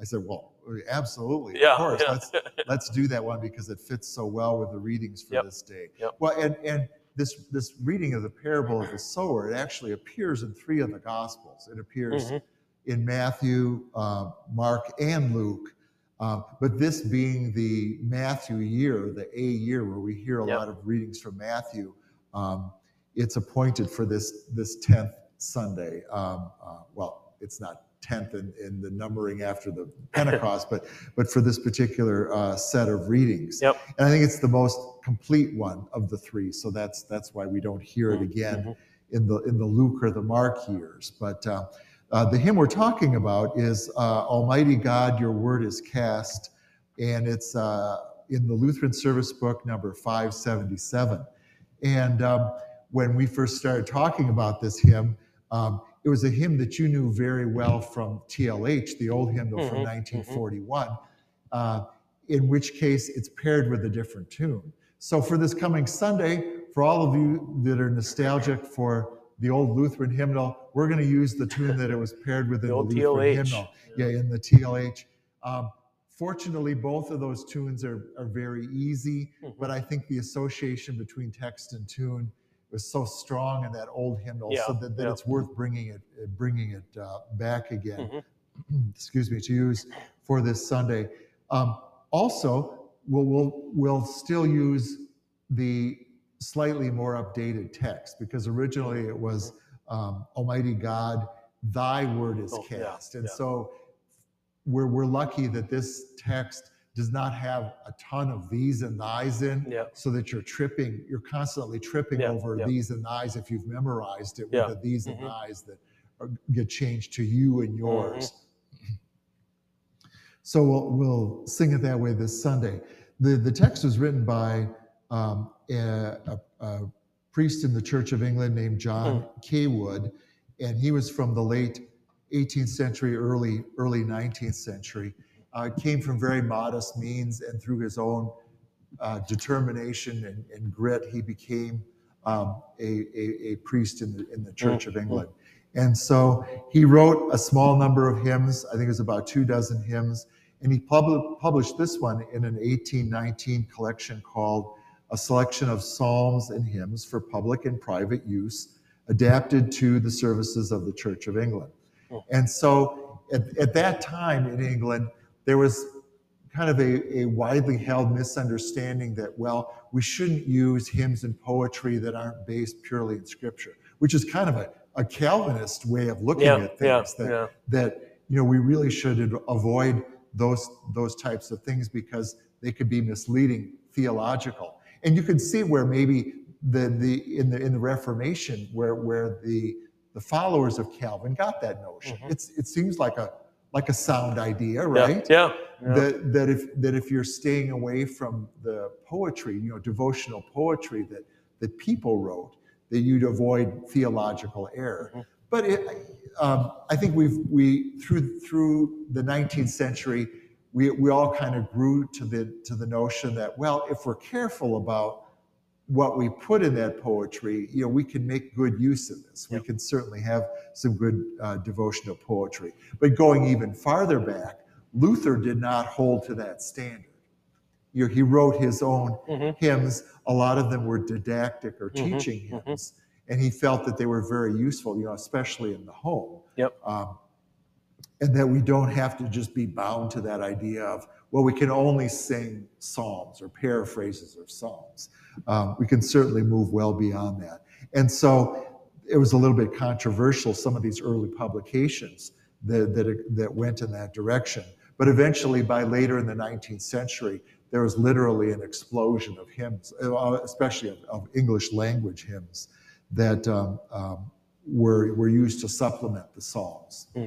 Speaker 2: I said, well, absolutely,
Speaker 1: yeah,
Speaker 2: of course.
Speaker 1: yeah.
Speaker 2: Let's let's do that one because it fits so well with the readings for
Speaker 1: Yep.
Speaker 2: this day.
Speaker 1: Yep.
Speaker 2: Well, and and this this reading of the parable of the sower, it actually appears in three of the gospels. It appears
Speaker 1: Mhm.
Speaker 2: in Matthew, uh, Mark, and Luke. Uh, but this being the Matthew year, the A year, where we hear a
Speaker 1: Yep.
Speaker 2: lot of readings from Matthew, um, it's appointed for this this tenth Sunday. Um, uh, well, it's not tenth in, in the numbering after the Pentecost, but but for this particular uh, set of readings.
Speaker 1: Yep.
Speaker 2: And I think it's the most complete one of the three. So that's that's why we don't hear it again
Speaker 1: Mhm.
Speaker 2: in the in the Luke or the Mark years. But uh, uh, the hymn we're talking about is uh, "Almighty God, Your Word is Cast," and it's uh, in the Lutheran Service Book number 577. And um, when we first started talking about this hymn, um, it was a hymn that you knew very well from TLH, the old hymnal from
Speaker 1: Mhm, mhm.
Speaker 2: 1941. Uh, in which case it's paired with a different tune. So for this coming Sunday, for all of you that are nostalgic for the old Lutheran hymnal, we're going to use the tune that it was paired with in
Speaker 1: The
Speaker 2: the, Lutheran
Speaker 1: TLH.
Speaker 2: hymnal. Yeah, in the TLH. Um, fortunately, both of those tunes are, are very easy,
Speaker 1: Mhm.
Speaker 2: but I think the association between text and tune was so strong in that old hymnal, so that, that
Speaker 1: yeah.
Speaker 2: it's worth bringing it bringing it uh, back again
Speaker 1: Mhm.
Speaker 2: excuse me, to use for this Sunday. Um, also, we'll, we'll, we'll still use the slightly more updated text because originally it was um, Almighty God, Thy word is
Speaker 1: Oh, yeah,
Speaker 2: cast. and
Speaker 1: yeah.
Speaker 2: so we're, we're lucky that this text does not have a ton of these and thys in
Speaker 1: Yeah.
Speaker 2: so that you're tripping, you're constantly tripping
Speaker 1: Yeah,
Speaker 2: over
Speaker 1: yeah.
Speaker 2: these and thys if you've memorized it with
Speaker 1: Yeah,
Speaker 2: the these and
Speaker 1: mhm.
Speaker 2: thys that are, get changed to you and yours.
Speaker 1: Mm-hmm.
Speaker 2: So we'll, we'll sing it that way this Sunday. The, the text was written by um, a, a, a priest in the Church of England named John
Speaker 1: Hmm.
Speaker 2: Cawood, and he was from the late 18th century, early early 19th century. Uh, came from very modest means, and through his own uh, determination and, and grit, he became um, a, a, a priest in the, in the Church of England. And so he wrote a small number of hymns. I think it was about two dozen hymns. And he pub- published this one in an 1819 collection called A Selection of Psalms and Hymns for Public and Private Use, adapted to the services of the Church of England. And so at, at that time in England, there was kind of a, a widely held misunderstanding that, well, we shouldn't use hymns and poetry that aren't based purely in Scripture, which is kind of a, a Calvinist way of looking
Speaker 1: Yeah,
Speaker 2: at
Speaker 1: yeah,
Speaker 2: things. that,
Speaker 1: yeah.
Speaker 2: that you know we really should avoid those those types of things because they could be misleading theological. And you can see where maybe the the in the in the Reformation where where the the followers of Calvin got that notion.
Speaker 1: Mhm.
Speaker 2: It's it seems like a like a sound idea, right?
Speaker 1: Yeah. yeah.
Speaker 2: That that if that if you're staying away from the poetry, you know, devotional poetry that that people wrote, that you'd avoid theological error.
Speaker 1: Mhm.
Speaker 2: But it, um, I think we've we through through the 19th century, we we all kind of grew to the to the notion that well, if we're careful about what we put in that poetry, you know, we can make good use of this. We can certainly have some good uh, devotional poetry. But going even farther back, Luther did not hold to that standard. You know, he wrote his own
Speaker 1: Mhm.
Speaker 2: hymns. A lot of them were didactic or
Speaker 1: Mhm,
Speaker 2: teaching
Speaker 1: mhm.
Speaker 2: hymns, and he felt that they were very useful, you know, especially in the home.
Speaker 1: Yep.
Speaker 2: Um, and that we don't have to just be bound to that idea of well, we can only sing psalms or paraphrases of psalms. Um, we can certainly move well beyond that. And so it was a little bit controversial, some of these early publications that, that, that went in that direction. But eventually, by later in the 19th century, there was literally an explosion of hymns, uh, especially of, of English language hymns, that um, um, were, were used to supplement the Psalms.
Speaker 1: Hmm.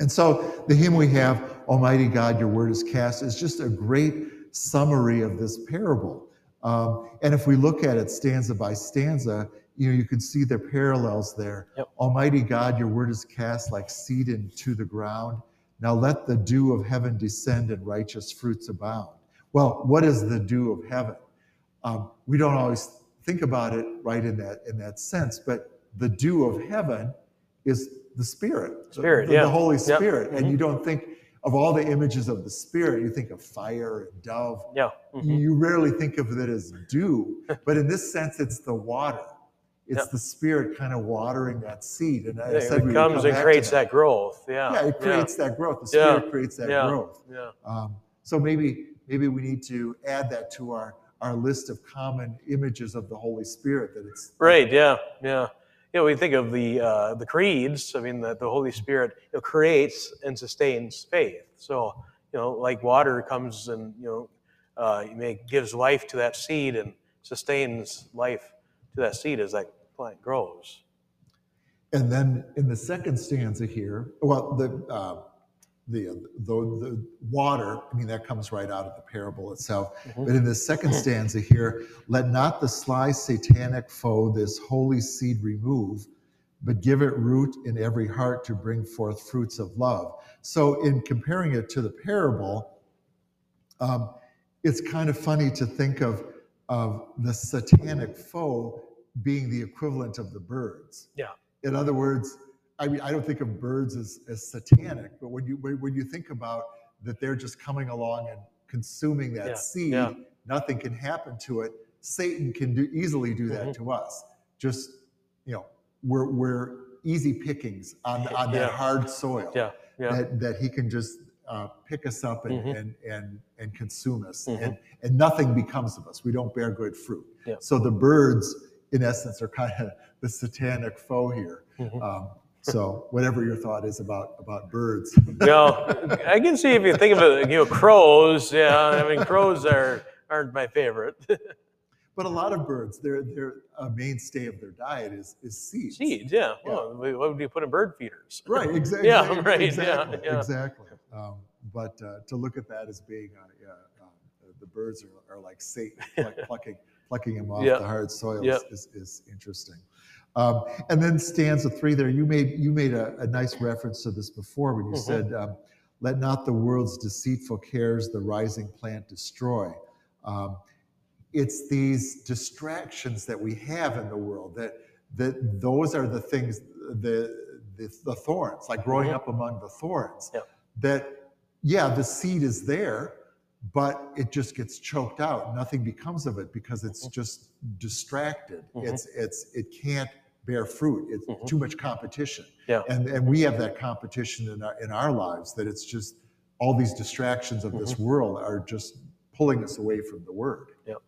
Speaker 2: And so the hymn we have, Almighty God, Your Word is Cast, is just a great summary of this parable. Um, and if we look at it stanza by stanza, you know, you can see the parallels there.
Speaker 1: Yep.
Speaker 2: Almighty God, your word is cast like seed into the ground. Now let the dew of heaven descend and righteous fruits abound. Well, what is the dew of heaven? Um, we don't always think about it right in that in that sense, but the dew of heaven is the Spirit, the-
Speaker 1: Spirit,
Speaker 2: the,
Speaker 1: yeah.
Speaker 2: the Holy
Speaker 1: Yep.
Speaker 2: Spirit, and
Speaker 1: Mhm.
Speaker 2: you don't think of all the images of the Spirit. You think of fire and dove.
Speaker 1: Yeah. mhm.
Speaker 2: You rarely think of it as dew, but in this sense, it's the water. It's
Speaker 1: Yep.
Speaker 2: the Spirit kind of watering that seed. And I said
Speaker 1: it comes
Speaker 2: come
Speaker 1: and creates that growth. Yeah.
Speaker 2: Yeah, it creates that growth. The
Speaker 1: Yeah.
Speaker 2: Spirit creates that
Speaker 1: Yeah.
Speaker 2: growth.
Speaker 1: Yeah.
Speaker 2: Um, so maybe maybe we need to add that to our our list of common images of the Holy Spirit. That it's
Speaker 1: Right. Yeah. Yeah. You know, we think of the uh, the creeds. I mean, that the Holy Spirit you know, creates and sustains faith. So you know, like water comes and you know, uh, gives life to that seed and sustains life to that seed as that plant grows.
Speaker 2: And then in the second stanza here, well, the uh, the, the the water, I mean, that comes right out of the parable itself.
Speaker 1: Mhm.
Speaker 2: But in the second stanza here, let not the sly satanic foe this holy seed remove, but give it root in every heart to bring forth fruits of love. So, in comparing it to the parable, um, it's kind of funny to think of of the satanic foe being the equivalent of the birds.
Speaker 1: Yeah.
Speaker 2: In other words, I mean, I don't think of birds as, as satanic, but when you when, when you think about that they're just coming along and consuming that
Speaker 1: Yeah,
Speaker 2: seed,
Speaker 1: yeah.
Speaker 2: nothing can happen to it. Satan can do easily do that
Speaker 1: Mhm.
Speaker 2: to us. Just you know, we're we're easy pickings on on that hard soil
Speaker 1: Yeah. Yeah.
Speaker 2: that that he can just uh, pick us up and,
Speaker 1: Mhm.
Speaker 2: and and and consume us,
Speaker 1: Mhm.
Speaker 2: and and nothing becomes of us. We don't bear good fruit.
Speaker 1: Yeah.
Speaker 2: So the birds, in essence, are kind of the satanic foe here.
Speaker 1: Mhm.
Speaker 2: Um, so whatever your thought is about about birds,
Speaker 1: Well, I can see if you think of it, you know, crows. Yeah, I mean, crows are aren't my favorite.
Speaker 2: but a lot of birds, their their a mainstay of their diet is is seeds.
Speaker 1: Seeds, yeah. Well, what would you put in bird feeders?
Speaker 2: Right. Exactly.
Speaker 1: Yeah, right, yeah,
Speaker 2: Exactly.
Speaker 1: yeah.
Speaker 2: Exactly. Um, but uh, to look at that as being, uh, yeah, uh, the birds are, are like Satan, like plucking plucking him off
Speaker 1: Yeah.
Speaker 2: the hard soil
Speaker 1: Yeah.
Speaker 2: is, is, is interesting. Um, and then stanza three there, you made you made a, a nice reference to this before when you
Speaker 1: Mhm.
Speaker 2: said, um, "Let not the world's deceitful cares the rising plant destroy." Um, it's these distractions that we have in the world that that those are the things the the, the thorns like growing
Speaker 1: Mhm.
Speaker 2: up among the thorns
Speaker 1: Yep.
Speaker 2: that yeah the seed is there but it just gets choked out nothing becomes of it because it's
Speaker 1: Mhm.
Speaker 2: just distracted
Speaker 1: Mhm.
Speaker 2: it's it's it can't bear fruit it's
Speaker 1: Mhm.
Speaker 2: too much competition
Speaker 1: Yeah.
Speaker 2: and and we have that competition in our in our lives that it's just all these distractions of this world are just pulling us away from the word
Speaker 1: Yep.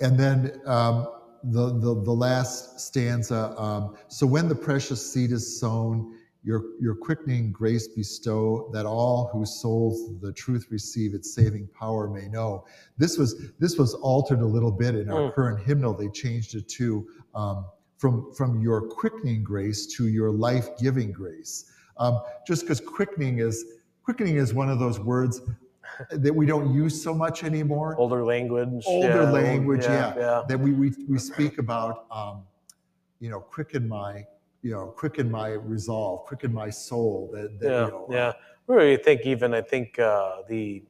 Speaker 2: and then um, the, the the last stanza um, so when the precious seed is sown your your quickening grace bestow that all whose souls the truth receive its saving power may know this was this was altered a little bit in our
Speaker 1: Mm.
Speaker 2: current hymnal they changed it to um, from from your quickening grace to your life-giving grace um, just because quickening is quickening is one of those words that we don't use so much anymore
Speaker 1: Older language.
Speaker 2: Older
Speaker 1: yeah,
Speaker 2: language, yeah.
Speaker 1: Yeah.
Speaker 2: that we, we, we speak about, um, you know, quicken my, you know, quicken my resolve, quicken my soul. That, that
Speaker 1: Yeah.
Speaker 2: you know,
Speaker 1: yeah. Really think even, I think uh, the,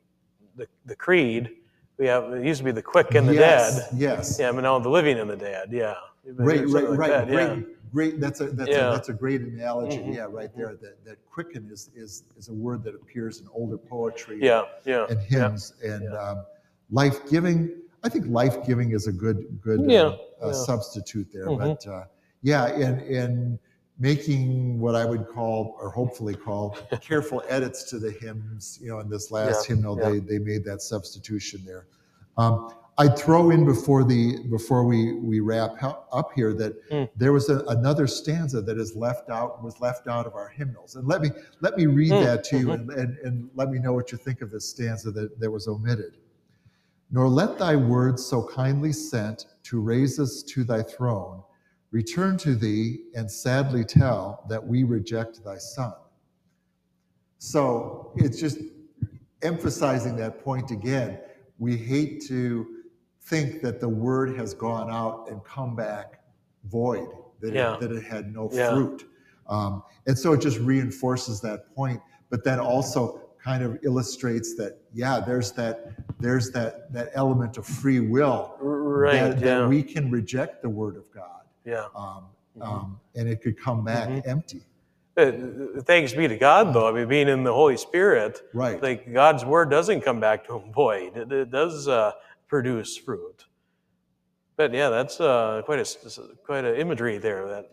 Speaker 1: the, the creed, we have, it used to be the quick and the
Speaker 2: yes,
Speaker 1: dead.
Speaker 2: Yes.
Speaker 1: Yeah, but now the living and the dead. Yeah.
Speaker 2: Right, right,
Speaker 1: like
Speaker 2: right.
Speaker 1: that, yeah.
Speaker 2: great, great. That's a that's
Speaker 1: Yeah.
Speaker 2: a that's a great analogy.
Speaker 1: Mhm,
Speaker 2: Yeah, right there. That that quicken is is is a word that appears in older poetry
Speaker 1: Yeah. Yeah.
Speaker 2: and
Speaker 1: yeah.
Speaker 2: hymns and
Speaker 1: yeah.
Speaker 2: um, life giving. I think life giving is a good good uh, uh, substitute there.
Speaker 1: Mhm.
Speaker 2: But uh, yeah, in in making what I would call or hopefully call careful edits to the hymns, you know, in this last hymnal, they they made that substitution there. Um, I'd throw in before the before we we wrap up here that
Speaker 1: Mm.
Speaker 2: there was a, another stanza that is left out was left out of our hymnals, and let me let me read
Speaker 1: Mm,
Speaker 2: that to you,
Speaker 1: mhm.
Speaker 2: and, and and let me know what you think of this stanza that that was omitted. Nor let thy words so kindly sent to raise us to thy throne return to thee and sadly tell that we reject thy son. So it's just emphasizing that point again. We hate to think that the word has gone out and come back void, that,
Speaker 1: Yeah.
Speaker 2: it, that it had no
Speaker 1: Yeah.
Speaker 2: fruit. Um, and so it just reinforces that point, but then also kind of illustrates that, yeah, there's that, there's that, that element of free will
Speaker 1: Right.
Speaker 2: that,
Speaker 1: yeah.
Speaker 2: that we can reject the word of God.
Speaker 1: yeah.
Speaker 2: Um,
Speaker 1: Mhm.
Speaker 2: um, and it could come back
Speaker 1: Mhm.
Speaker 2: empty.
Speaker 1: Uh, Thanks be to God, though. I mean, being in the Holy Spirit,
Speaker 2: Right.
Speaker 1: like God's word doesn't come back to him void. It, it does uh, produce fruit. But yeah, that's uh, quite a quite an imagery there that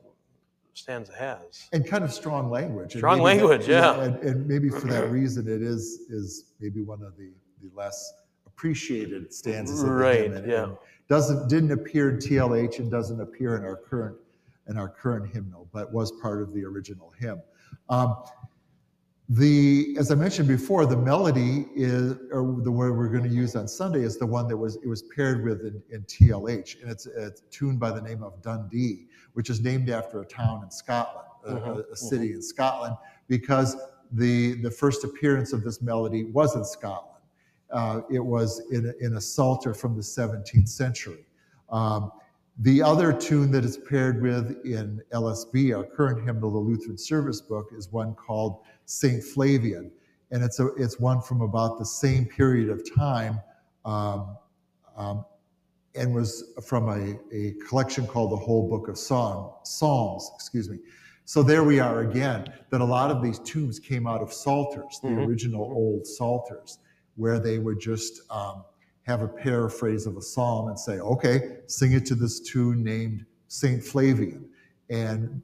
Speaker 1: stanza has.
Speaker 2: and kind of strong language.
Speaker 1: Strong
Speaker 2: maybe that-
Speaker 1: language, yeah.
Speaker 2: And, and maybe for that reason, it is is maybe one of the, the less appreciated stanzas
Speaker 1: Right,
Speaker 2: hymn.
Speaker 1: Yeah.
Speaker 2: doesn't didn't appear in TLH and doesn't appear in our current in our current hymnal, but was part of the original hymn. Um, the as I mentioned before, the melody is or the word we're going to use on Sunday is the one that was it was paired with in, in TLH, and it's a tune by the name of Dundee, which is named after a town in Scotland, a- a,
Speaker 1: Mhm,
Speaker 2: a city in Scotland, because the the first appearance of this melody was in Scotland. Uh, it was in a, in a psalter from the 17th century. Um, the other tune that is paired with in LSB, our current hymnal, the Lutheran Service Book, is one called Saint Flavian, and it's a it's one from about the same period of time, um, um, and was from a, a collection called the Whole Book of Song Psalms. Excuse me. So there we are again. That a lot of these tunes came out of psalters, the
Speaker 1: Mhm,
Speaker 2: original old psalters, where they would just um, have a paraphrase of a psalm and say, "Okay, sing it to this tune named Saint Flavian," and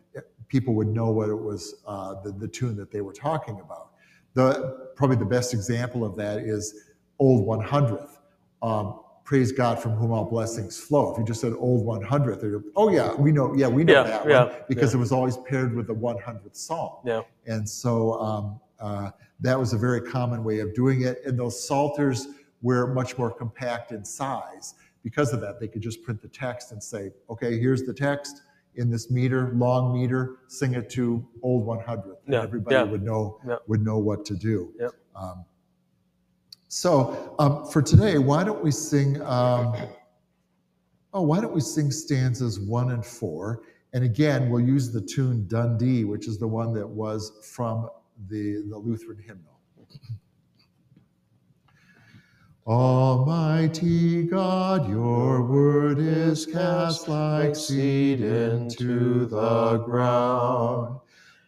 Speaker 2: people would know what it was, uh, the, the tune that they were talking about. The probably the best example of that is Old 100th. Um, Praise God from whom all blessings flow. If you just said Old 100th, they'd go, oh yeah, we know, yeah, we know
Speaker 1: Yeah,
Speaker 2: that
Speaker 1: yeah,
Speaker 2: one because
Speaker 1: yeah.
Speaker 2: it was always paired with the 100th psalm.
Speaker 1: Yeah.
Speaker 2: And so um, uh, that was a very common way of doing it. And those psalters were much more compact in size. Because of that, they could just print the text and say, okay, here's the text in this meter, long meter, sing it to Old 100th. And
Speaker 1: Yeah,
Speaker 2: everybody
Speaker 1: yeah,
Speaker 2: would know
Speaker 1: yeah.
Speaker 2: would know what to do.
Speaker 1: Yep.
Speaker 2: Um, so um, for today, why don't we sing? Um, oh, why don't we sing stanzas one and four? And again, we'll use the tune Dundee, which is the one that was from the, the Lutheran hymnal. Almighty God, your word is cast like seed into the ground.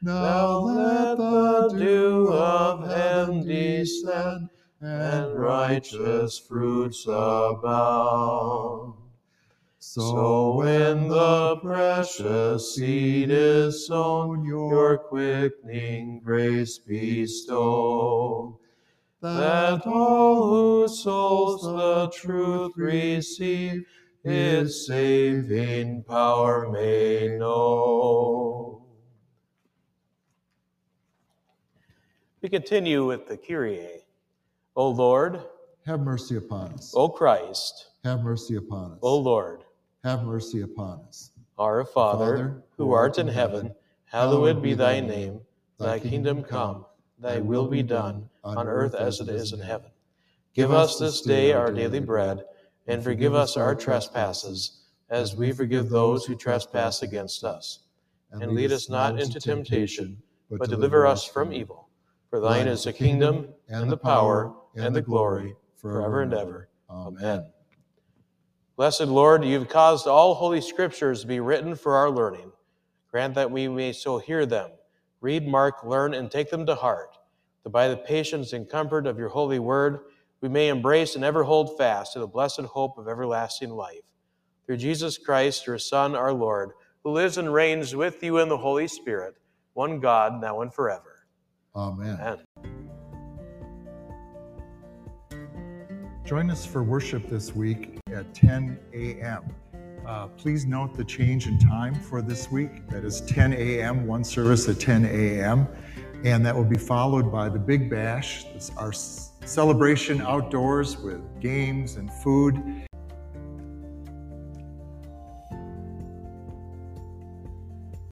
Speaker 2: Now let the dew of heaven descend and righteous fruits abound. So when the precious seed is sown, your quickening grace bestow that all whose souls the truth receive, its saving power may know.
Speaker 1: We continue with the Kyrie. O Lord,
Speaker 2: Have mercy upon us.
Speaker 1: O Christ,
Speaker 2: Have mercy upon us.
Speaker 1: O Lord,
Speaker 2: Have mercy upon us.
Speaker 1: our Father, who art in heaven, hallowed be thy name. Thy kingdom come, thy will be done, on earth as it is in heaven. Give us this day our daily bread, and forgive us our trespasses, as we forgive those who trespass against us. And lead us not into temptation, but deliver us from evil. For thine is the kingdom, and the power, and the glory, forever and ever. Amen. Blessed Lord, you've caused all holy scriptures to be written for our learning. Grant that we may so hear them, read, mark, learn, and take them to heart, that by the patience and comfort of your holy word, we may embrace and ever hold fast to the blessed hope of everlasting life. Through Jesus Christ, your Son, our Lord, who lives and reigns with you in the Holy Spirit, one God, now and forever.
Speaker 2: Amen.
Speaker 1: Amen.
Speaker 2: Join us for worship this week at 10 a.m. Uh, please note the change in time for this week. That is 10 a.m., one service at 10 a.m. And that will be followed by the Big Bash, our celebration outdoors with games and food.